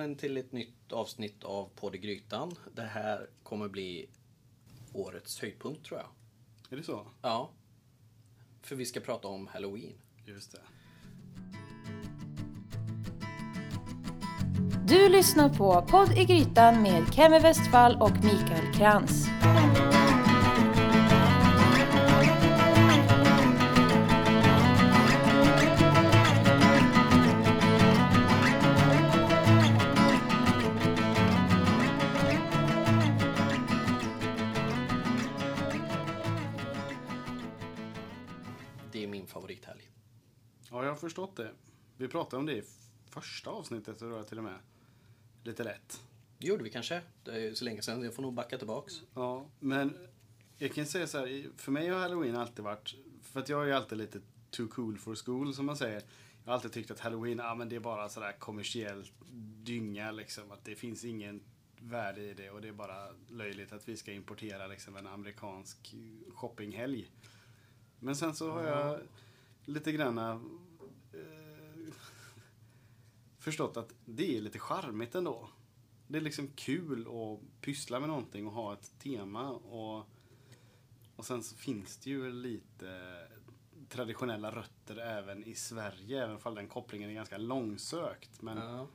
Välkommen till ett nytt avsnitt av Podd i Grytan. Det här kommer bli årets höjdpunkt tror jag. Är det så? Ja. För vi ska prata om Halloween. Just det. Du lyssnar på Podd i Grytan med Kemi Westfall och Mikael Krantz. Förstått det. Vi pratade om det i första avsnittet, tror jag till och med. Lite lätt. Det gjorde vi kanske. Det är så länge sedan. Jag får nog backa tillbaks. Ja, men jag kan säga så här, för mig har halloween alltid varit, för att jag är ju alltid lite too cool for school som man säger. Jag har alltid tyckt att halloween, ja men det är bara sådär kommersiell dynga liksom. Att det finns ingen värde i det och det är bara löjligt att vi ska importera liksom en amerikansk shoppinghelg. Men sen så har jag lite granna förstått att det är lite charmigt ändå. Det är liksom kul att pyssla med någonting och ha ett tema. Och, och sen så finns det ju lite traditionella rötter även i Sverige, även om den kopplingen är ganska långsökt. Men Ja.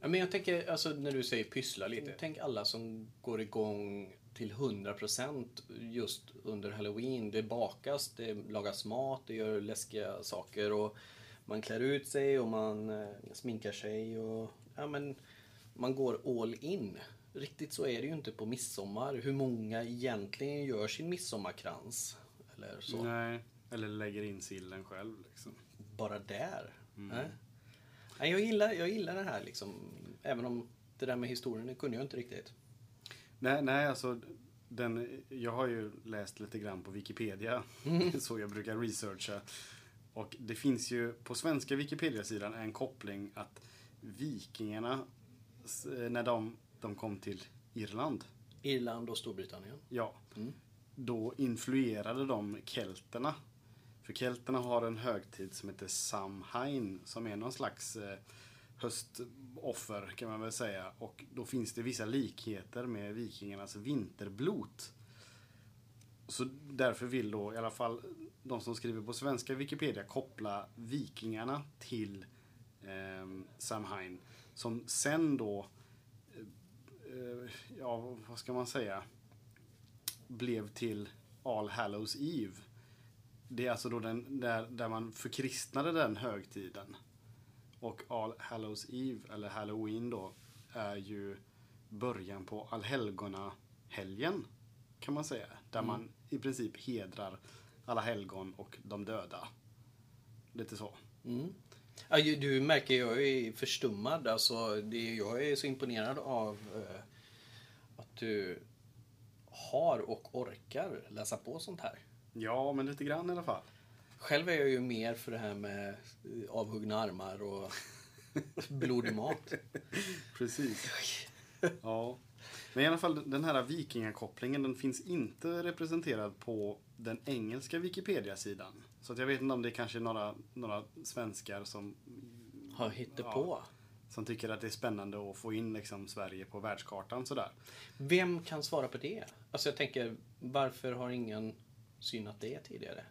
Ja, Men jag tänker, alltså när du säger pyssla lite. Tänk alla som går igång till 100% just under Halloween. Det bakas, det lagas mat, det gör läskiga saker och man klär ut sig och man eh, sminkar sig och ja men man går all in. Riktigt så är det ju inte på midsommar. Hur många egentligen gör sin midsommarkrans? Eller så. nej, eller lägger in sillen själv liksom. bara där. Nej. Nej, jag, gillar, jag gillar det här liksom. Även om det där med historien det kunde jag inte riktigt. Nej, nej alltså den, jag har ju läst lite grann på Wikipedia, så jag brukar researcha. Och det finns ju på svenska Wikipedia-sidan en koppling att vikingarna, s- när de, de kom till Irland, Irland och Storbritannien. ja, då influerade de kelterna. För kelterna har en högtid som heter Samhain, som är någon slags eh, höstoffer kan man väl säga. Och då finns det vissa likheter med vikingarnas vinterblot. Så därför vill då i alla fall de som skriver på svenska Wikipedia koppla vikingarna till eh, Samhain. Som sen då, eh, ja vad ska man säga, blev till All Hallows Eve. Det är alltså då den, där, där man förkristnade den högtiden. Och All Hallows Eve, eller Halloween då, är ju början på allhelgona-helgen. Kan man säga. Där man i princip hedrar alla helgon och de döda. Lite så. Mm. Ja, du märker, jag är förstummad. Alltså, det, jag är så imponerad av eh, att du har och orkar läsa på sånt här. Ja, men lite grann i alla fall. Själv är jag ju mer för det här med eh, avhuggna armar och blodig mat. Precis. Ja. Men i alla fall den här vikingakopplingen den finns inte representerad på den engelska Wikipedia-sidan. Så att jag vet inte om det är kanske några, några svenskar som, Har hittat Ja. på. som tycker att det är spännande att få in liksom Sverige på världskartan sådär. Vem kan svara på det? Alltså jag tänker, varför har ingen synat det tidigare?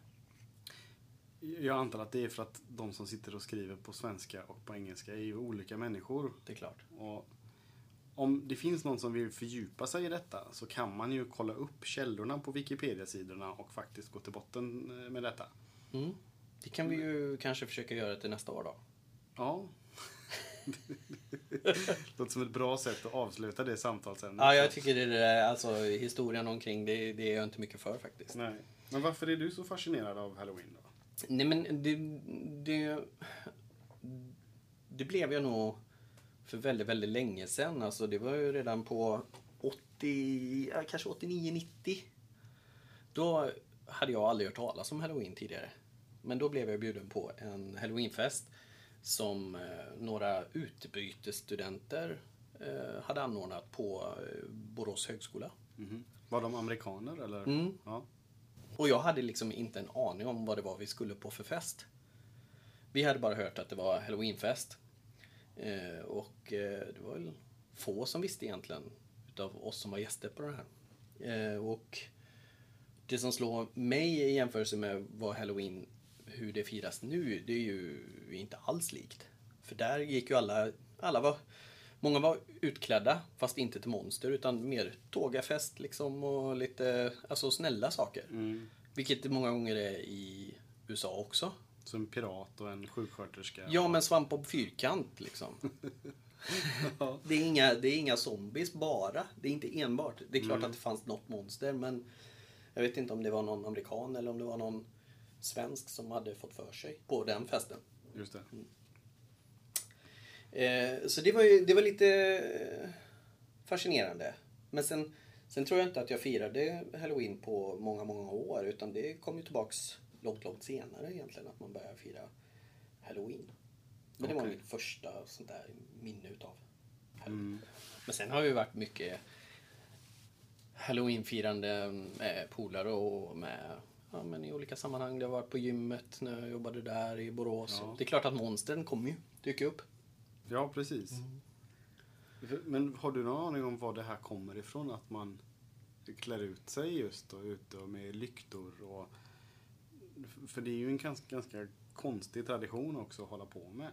Jag antar att det är för att de som sitter och skriver på svenska och på engelska är ju olika människor. Det är klart. Och om det finns någon som vill fördjupa sig i detta så kan man ju kolla upp källorna på Wikipedia-sidorna och faktiskt gå till botten eh, med detta. Mm. Det kan vi ju kanske försöka göra till nästa år då. Ja. Låter som ett bra sätt att avsluta det samtalsämnet. Ja, jag tycker det där, alltså historien omkring det, det är jag inte mycket för faktiskt. Nej. Men varför är du så fascinerad av Halloween då? Nej men det, det, det blev jag nog för väldigt, väldigt länge sedan. Alltså det var ju redan på 80, ja, kanske 89-90. Då hade jag aldrig hört talas om halloween tidigare. Men då blev jag bjuden på en halloweenfest som eh, några utbytesstudenter eh, hade anordnat på eh, Borås högskola. Mhm. Var de amerikaner eller? Mm. Ja. Och jag hade liksom inte en aning om vad det var vi skulle på för fest. Vi hade bara hört att det var halloweenfest. Eh, och eh, det var väl få som visste egentligen utav oss som var gäster på den här. Eh, och det som slår mig i jämförelse med vad Halloween, hur det firas nu, det är ju inte alls likt. För där gick ju alla, alla var, många var utklädda fast inte till monster utan mer tågafest liksom och lite, alltså snälla saker. Vilket det många gånger är i USA också. Som en pirat och en sjuksköterska. Ja, men svamp och fyrkant liksom. det, är inga, det är inga zombies bara. Det är inte enbart. Det är klart att det fanns något monster, men jag vet inte om det var någon amerikan eller om det var någon svensk som hade fått för sig på den festen. Just det. Eh, så det var, ju, det var lite eh, fascinerande. Men sen, sen tror jag inte att jag firade halloween på många, många år. Utan det kom ju tillbaks långt, långt senare egentligen. Att man började fira halloween. Men det var mitt första sånt där minne utav halloween. Men sen har det ju varit mycket halloweenfirande med polare och med ja, men i olika sammanhang. Det har varit på gymmet när jag jobbade där i Borås. Ja. Det är klart att monstern kommer ju dyka upp. Ja, precis. Men har du någon aning om var det här kommer ifrån? Att man klär ut sig just och ute och med lyktor och... För det är ju en ganska, ganska konstig tradition också att hålla på med.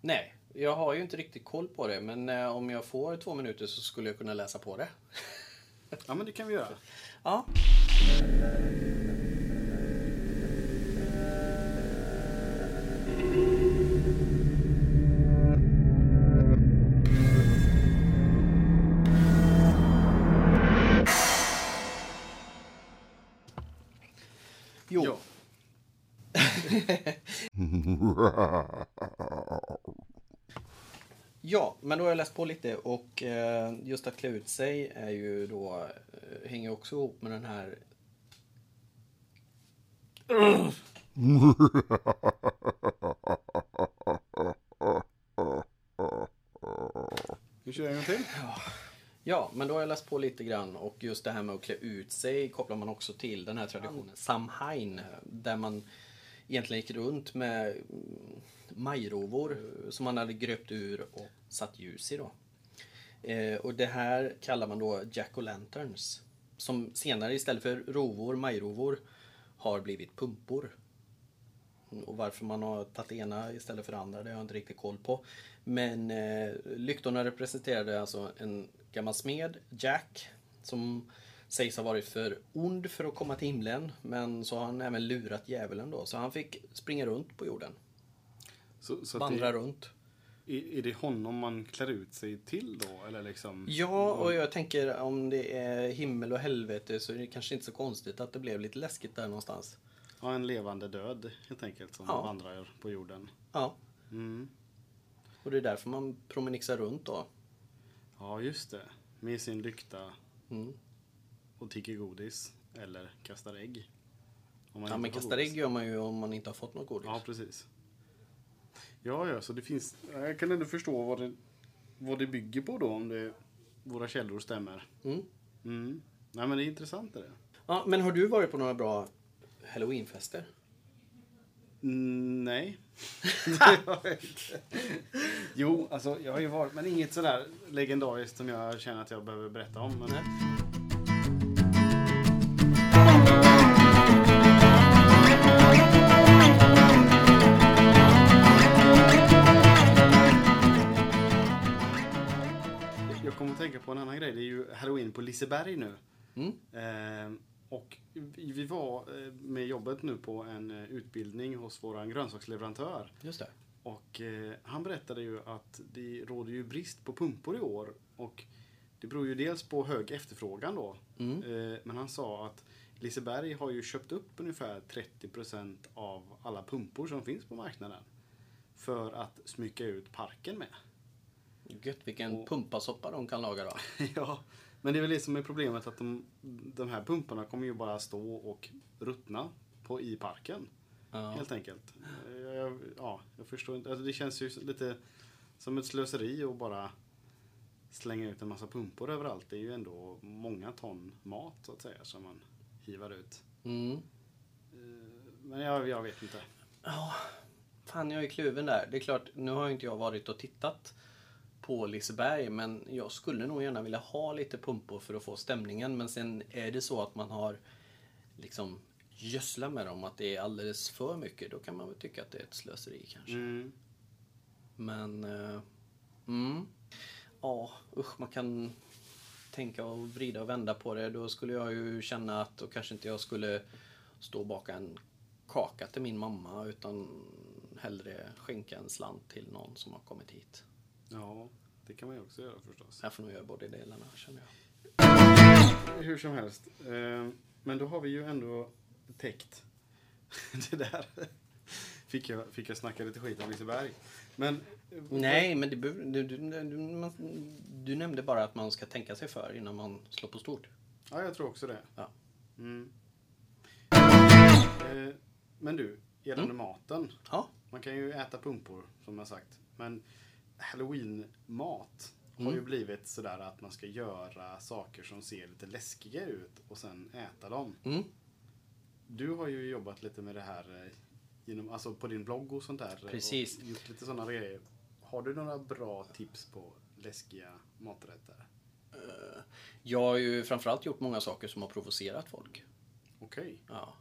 Nej, jag har ju inte riktigt koll på det. Men eh, om jag får två minuter så skulle jag kunna läsa på det. Ja, men det kan vi göra. Ja. Jo. Ja. Ja, men då har jag läst på lite och eh, just att klä ut sig är ju då, eh, hänger också ihop med den här Vi kör en gång till. Ja, Ja, men då har jag läst på lite grann och just det här med att klä ut sig kopplar man också till den här traditionen Samhain där man egentligen gick runt med mm, majrovor som man hade gröpt ur och satt ljus i då. Eh, och det här kallar man då Jack-o'-lanterns som senare istället för rovor, majrovor har blivit pumpor. Mm, och varför man har tagit det ena istället för det andra det har jag inte riktigt koll på. Men eh, lyktorna representerade alltså en gammal smed, Jack, som sägs ha varit för ond för att komma till himlen. Men så har han även lurat djävulen då. Så han fick springa runt på jorden. Så, så Vandra det, runt. är, är det honom man klär ut sig till då? Eller liksom? Ja, och jag tänker om det är himmel och helvete så är det kanske inte så konstigt att det blev lite läskigt där någonstans. Ja, en levande död helt enkelt som Ja. vandrar på jorden. Ja, Mm. och det är därför man promenixar runt då. Ja, just det. Med sin lykta Mm. och tigger godis. Eller kastar ägg. Om man Ja, men får kasta godis. ägg gör man ju om man inte har fått något godis. Ja, precis. Ja, ja, så det finns... Jag kan ändå förstå vad det, vad det bygger på då, om det, våra källor stämmer. Mm. Mm. Nej, men det är intressant det där. Ja, men har du varit på några bra halloweenfester? Mm, nej. Jo, alltså jag har ju varit, men inget sådär legendariskt som jag känner att jag behöver berätta om. Men... Jag kommer att tänka på en annan grej. Det är ju halloween på Liseberg nu. Mm. Eh, och vi var eh, med jobbet nu på en eh, utbildning hos våran grönsaksleverantör. Just det. Och eh, han berättade ju att det råder ju brist på pumpor i år. Och det beror ju dels på hög efterfrågan då. Mm. Eh, men han sa att Liseberg har ju köpt upp ungefär 30% av alla pumpor som finns på marknaden. För att smycka ut parken med. Gött, vilken Och- pumpasoppa de kan laga då. ja, men det är väl det som är problemet att de, de här pumparna kommer ju bara stå och ruttna på, i parken. Ja. Helt enkelt. Jag, ja, jag förstår inte. Alltså det känns ju lite som ett slöseri att bara slänga ut en massa pumpor överallt. Det är ju ändå många ton mat så att säga som man hivar ut. Mm. Eh, Men jag, jag vet inte. Fan, jag är kluven där. Det är klart, nu har ju inte jag varit och tittat på Liseberg, men jag skulle nog gärna vilja ha lite pumpor för att få stämningen. Men sen är det så att man har liksom gödsla med dem, att det är alldeles för mycket, då kan man väl tycka att det är ett slöseri kanske. Mm. Men... eh, mm. Ja, usch, man kan tänka och vrida och vända på det. Då skulle jag ju känna att då kanske inte jag skulle stå och baka en kaka till min mamma utan hellre skänka en slant till någon som har kommit hit. Ja, det kan man ju också göra förstås. Jag får nog göra båda delarna känner jag. Hur som helst. Eh, men då har vi ju ändå täckt det där. Fick jag, fick jag snacka lite skit om Liseberg. Men... eh, Nej, men det du, du, du, du nämnde bara att man ska tänka sig för innan man slår på stort. Ja, jag tror också det. Ja. Mm. Eh, men du, gällande Mm. maten. Ja, Man kan ju äta pumpor, som jag sagt. Men halloween-mat har Mm. ju blivit sådär att man ska göra saker som ser lite läskiga ut och sen äta dem. mm. Du har ju jobbat lite med det här eh, genom, alltså på din blogg och sånt där. eh, Precis. Och gjort lite sådana grejer. Har du några bra tips på läskiga maträtter? jag har ju framförallt gjort många saker som har provocerat folk. Okej. Ja.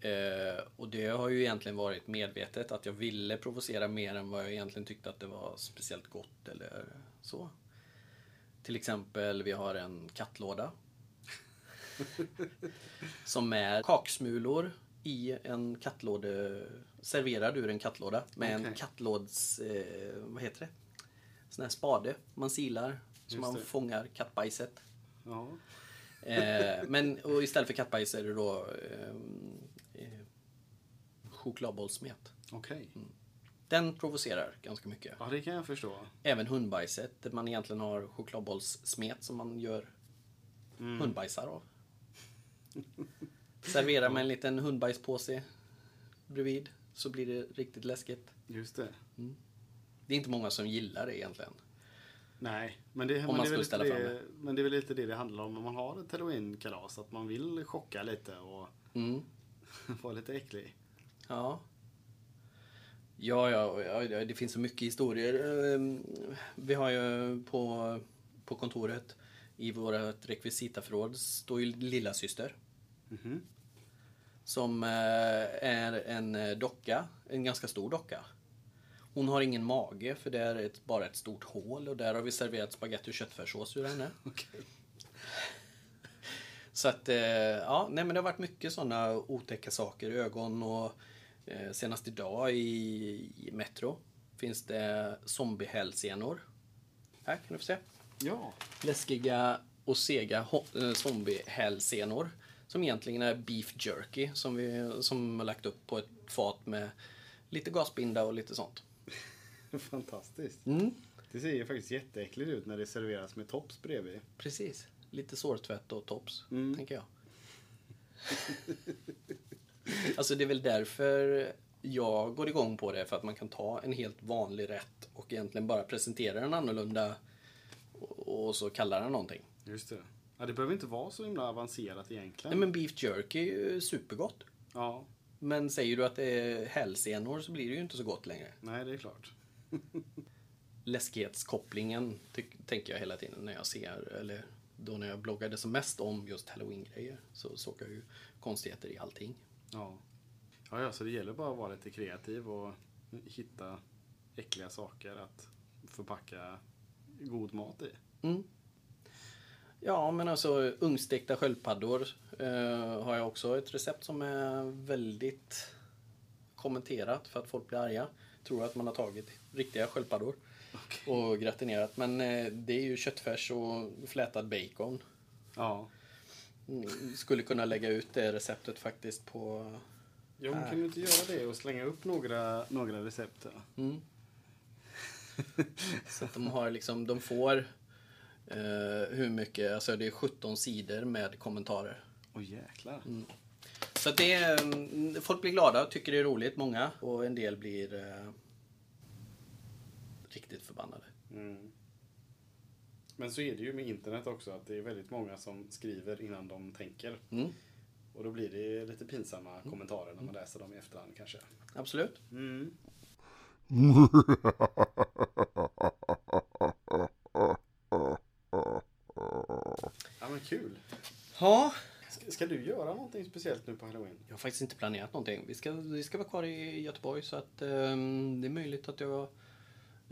Eh, och det har ju egentligen varit medvetet att jag ville provocera mer än vad jag egentligen tyckte att det var speciellt gott eller så. Till exempel, vi har en kattlåda. som är kaksmulor i en kattlåde, serverad ur en kattlåda med en Okej. kattlåds, eh, vad heter det? Sån här spade man silar så man fångar kattbajset. Ja. Eh, men och istället för kattbajs är det då eh, chokladbollsmet. Okej. Den provocerar ganska mycket. Ja, det kan jag förstå. Även hundbajset, där man egentligen har chokladbollssmet som man gör hundbajsar av. Servera med en liten hundbajspåse bredvid så blir det riktigt läskigt. Just det. Det är inte många som gillar det egentligen. Nej, men det, men, man det fram det, men det är väl lite det det handlar om när man har ett halloween-kalas. Att man vill chocka lite och Mm. vara lite äcklig. Ja. Ja, ja, ja, det finns så mycket historier. Ehm, Vi har ju på, på kontoret i vårt rekvisitaförråd står ju lilla syster Mhm. Som eh, är en eh, docka, en ganska stor docka. Hon har ingen mage för det är ett, bara ett stort hål och där har vi serverat spagetti och köttfärssås ur henne. Okej. Så att, eh, ja, nej men det har varit mycket sådana otäcka saker. Ögon och eh, senast idag i, i Metro finns det zombiehälsenor. Här kan du få se. Ja. Läskiga och sega eh, zombiehälsenor. Som egentligen är beef jerky som vi som har lagt upp på ett fat med lite gasbinda och lite sånt. Fantastiskt. Mm. Det ser ju faktiskt jätteäckligt ut när det serveras med tops bredvid. Precis. Lite sårtvätt och tops, Mm. tänker jag. alltså det är väl därför jag går igång på det. För att man kan ta en helt vanlig rätt och egentligen bara presentera den annorlunda och så kalla den någonting. Just det. Ja, det behöver inte vara så himla avancerat egentligen. Nej men beef jerky är ju supergott. Ja, Men säger du att det är hälsenor så blir det ju inte så gott längre. nej det är klart. Läskighetskopplingen tänker jag hela tiden när jag ser, eller då när jag bloggade som mest om just halloween-grejer så såg jag ju konstigheter i allting. Ja. Ja, ja, så det gäller bara att vara lite kreativ och hitta äckliga saker att förpacka god mat i. Mm. Ja, men alltså ugnstekta sköldpaddor eh, har jag också ett recept som är väldigt kommenterat för att folk blir arga. Tror att man har tagit riktiga sköldpaddor och gratinerat. Men eh, det är ju köttfärs och flätad bacon. Ja. Mm, Skulle kunna lägga ut det receptet faktiskt på... Ja, men kan du inte göra det och slänga upp några, några recept? Mm. Så att de har liksom, de får eh, hur mycket, alltså det är 17 sidor med kommentarer. Åh jäklar. Så att det är, mm, folk blir glada och tycker det är roligt, många. Och en del blir eh, riktigt förbannade. Mm. Men så är det ju med internet också att det är väldigt många som skriver innan de tänker. Mm. Och då blir det lite pinsamma kommentarer när man läser dem i efterhand kanske. Absolut. Mm. Ja men kul. Ja, Ska, ska du göra någonting speciellt nu på halloween? jag har faktiskt inte planerat någonting. Vi ska, vi ska vara kvar i Göteborg så att ehm, det är möjligt att jag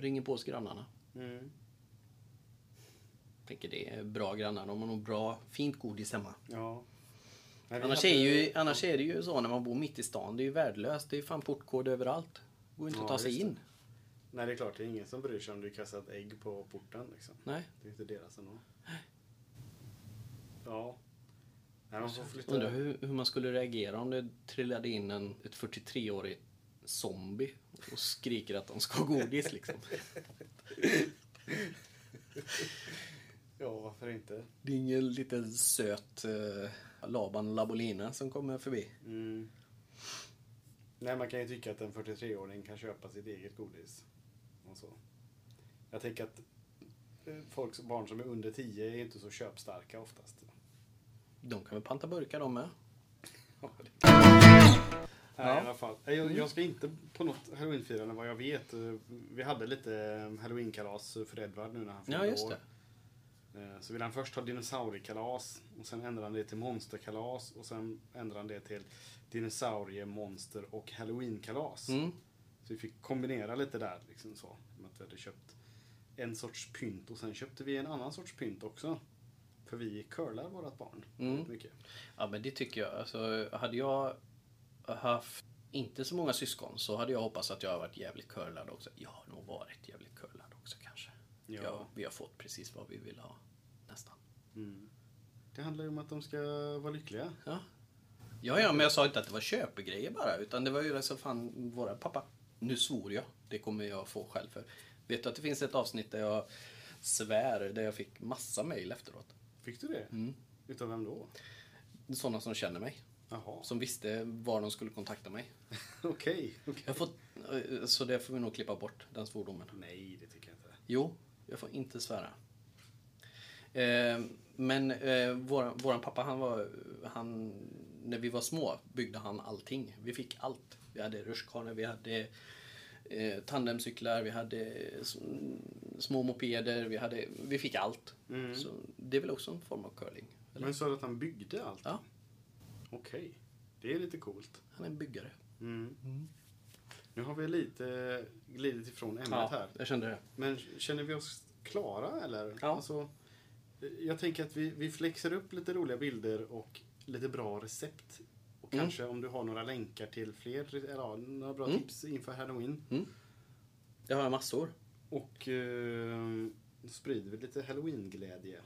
ringer på hos grannarna. Mm. Tänker det är bra grannar. De har nog bra, fint godis hemma. Ja. Nej, Annars, är ju, annars är det ju så när man bor mitt i stan. Det är ju värdelöst. Det är fan portkod överallt. går inte att Ja, ta sig just det. in. Nej det är klart, det är ingen som bryr sig om du kastar ett ägg på porten liksom. Nej. Det är inte deras ändå. Ja. Nej, man får flytta. Undrar hur, hur man skulle reagera om det trillade in en ett 43-årig zombie och skriker att de ska ha godis liksom. Ja, varför inte? Det är ingen liten söt uh, Laban Labolina som kommer förbi. Mm. Nej, man kan ju tycka att en 43-åring kan köpa sitt eget godis. Och så. Jag tänker att eh, folks barn som är under 10 är inte så köpstarka oftast. De kan väl panta burkar de med. Nej, i alla fall. Jag, jag ska inte på något halloweenfirande vad jag vet. Vi hade lite eh, halloweenkalas för Edvard nu när han fyllde Ja, just år. det. Eh, Så ville han först ha dinosauriekalas och sen ändrade han det till monsterkalas och sen ändrade han det till dinosaurie, monster och halloweenkalas. Mm. Så vi fick kombinera lite där liksom så. Med att vi hade köpt en sorts pynt och sen köpte vi en annan sorts pynt också. För vi curlar vårat barn. Mm. Mycket. Ja men det tycker jag. Alltså, hade jag haft inte så många syskon så hade jag hoppats att jag har varit jävligt curlad också. Jag har nog varit jävligt curlad också kanske. Ja. Ja. vi har fått precis vad vi vill ha. Nästan. Mm. Det handlar ju om att de ska vara lyckliga. Ja. Ja, ja, men jag sa inte att det var köpegrejer bara. Utan det var ju alltså fan våra pappa. Nu svor jag. Det kommer jag få själv för. Vet du att det finns ett avsnitt där jag svär, där jag fick massa mail efteråt. Fick du det? Mm. Utav vem då? Sådana som känner mig. Jaha. Som visste var de skulle kontakta mig. Okej. Jag får, eh, så det får vi nog klippa bort, den svordomen. Nej, det tycker jag inte. Jo, jag får inte svära. Eh, men eh, våran, våran pappa, han var, han, när vi var små byggde han allting. Vi fick allt. Vi hade rutschkanor, vi hade eh, tandemcyklar, vi hade s- små mopeder, vi, hade, vi fick allt. Mm. Så det är väl också en form av curling? Eller? Men sa du att han byggde allt? Ja, Okej. Det är lite coolt. han är en byggare. Mm. Nu har vi lite glidit ifrån ämnet Ja, här. jag kände det. Men känner vi oss klara eller? Ja. Alltså, jag tänker att vi, vi flexar upp lite roliga bilder och lite bra recept. Och Mm. kanske om du har några länkar till fler, eller ja, några bra Mm. tips inför halloween. Det har jag massor. Och eh, sprider vi lite halloween-glädje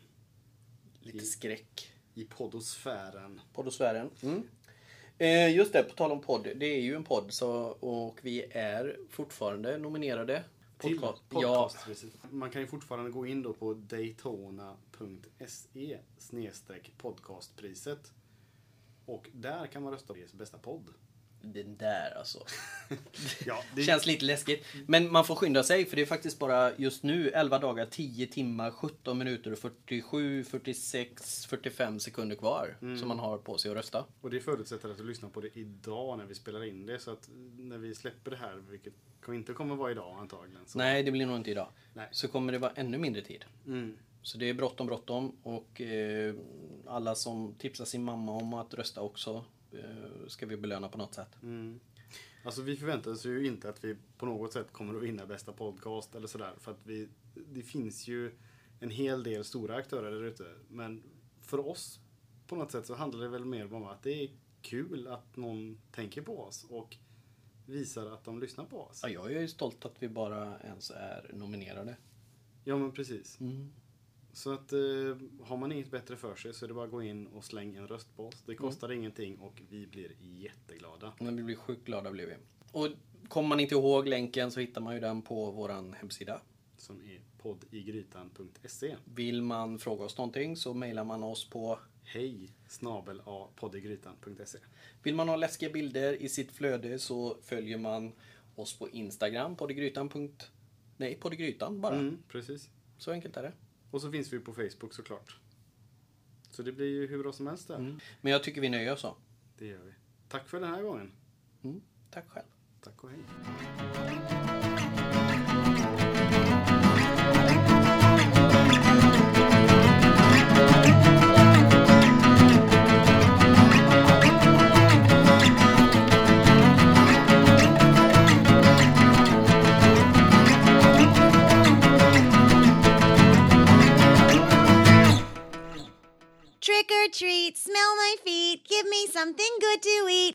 Lite I- skräck. I poddosfären. Poddosfären. Mm. Eh, just det, på tal om podd. Det är ju en podd så, och vi är fortfarande nominerade. Till Podca- Ja. Man kan ju fortfarande gå in då på daytona.se podcastpriset. Och där kan man rösta på bästa podd. Den där alltså. Ja, Det känns lite läskigt. Men man får skynda sig för det är faktiskt bara just nu 11 dagar, 10 timmar, 17 minuter och 47, 46, 45 sekunder kvar. Som man har på sig att rösta. Och det förutsätter att du lyssnar på det idag när vi spelar in det. Så att när vi släpper det här, vilket inte kommer vara idag antagligen. Så. Nej, det blir nog inte idag. Nej. Så kommer det vara ännu mindre tid. Mm. Så det är bråttom, bråttom. Och eh, alla som tipsar sin mamma om att rösta också ska vi belöna på något sätt. Mm. Alltså vi förväntar oss ju inte att vi på något sätt kommer att vinna bästa podcast eller sådär. För att vi, det finns ju en hel del stora aktörer där ute. Men för oss på något sätt så handlar det väl mer om att det är kul att någon tänker på oss och visar att de lyssnar på oss. Ja, jag är ju stolt att vi bara ens är nominerade. Ja men precis. Mm. Så att eh, har man inget bättre för sig så är det bara att gå in och slänga en röst på oss. Det kostar ingenting och vi blir jätteglada. Men vi blir sjukt glada blir vi. Och kommer man inte ihåg länken så hittar man ju den på våran hemsida. Som är poddigrytan.se. Vill man fråga oss någonting så mejlar man oss på Hej snabel poddigrytan.se. Vill man ha läskiga bilder i sitt flöde så följer man oss på Instagram, poddegrytan. Nej, poddegrytan bara. Mm, precis. Så enkelt är det. Och så finns vi på Facebook såklart. Så det blir ju hur bra som helst där. Mm. Men jag tycker vi nöjer oss så. Det gör vi. Tack för den här gången. Mm, tack själv. Tack och hej. Treat, smell my feet, give me something good to eat.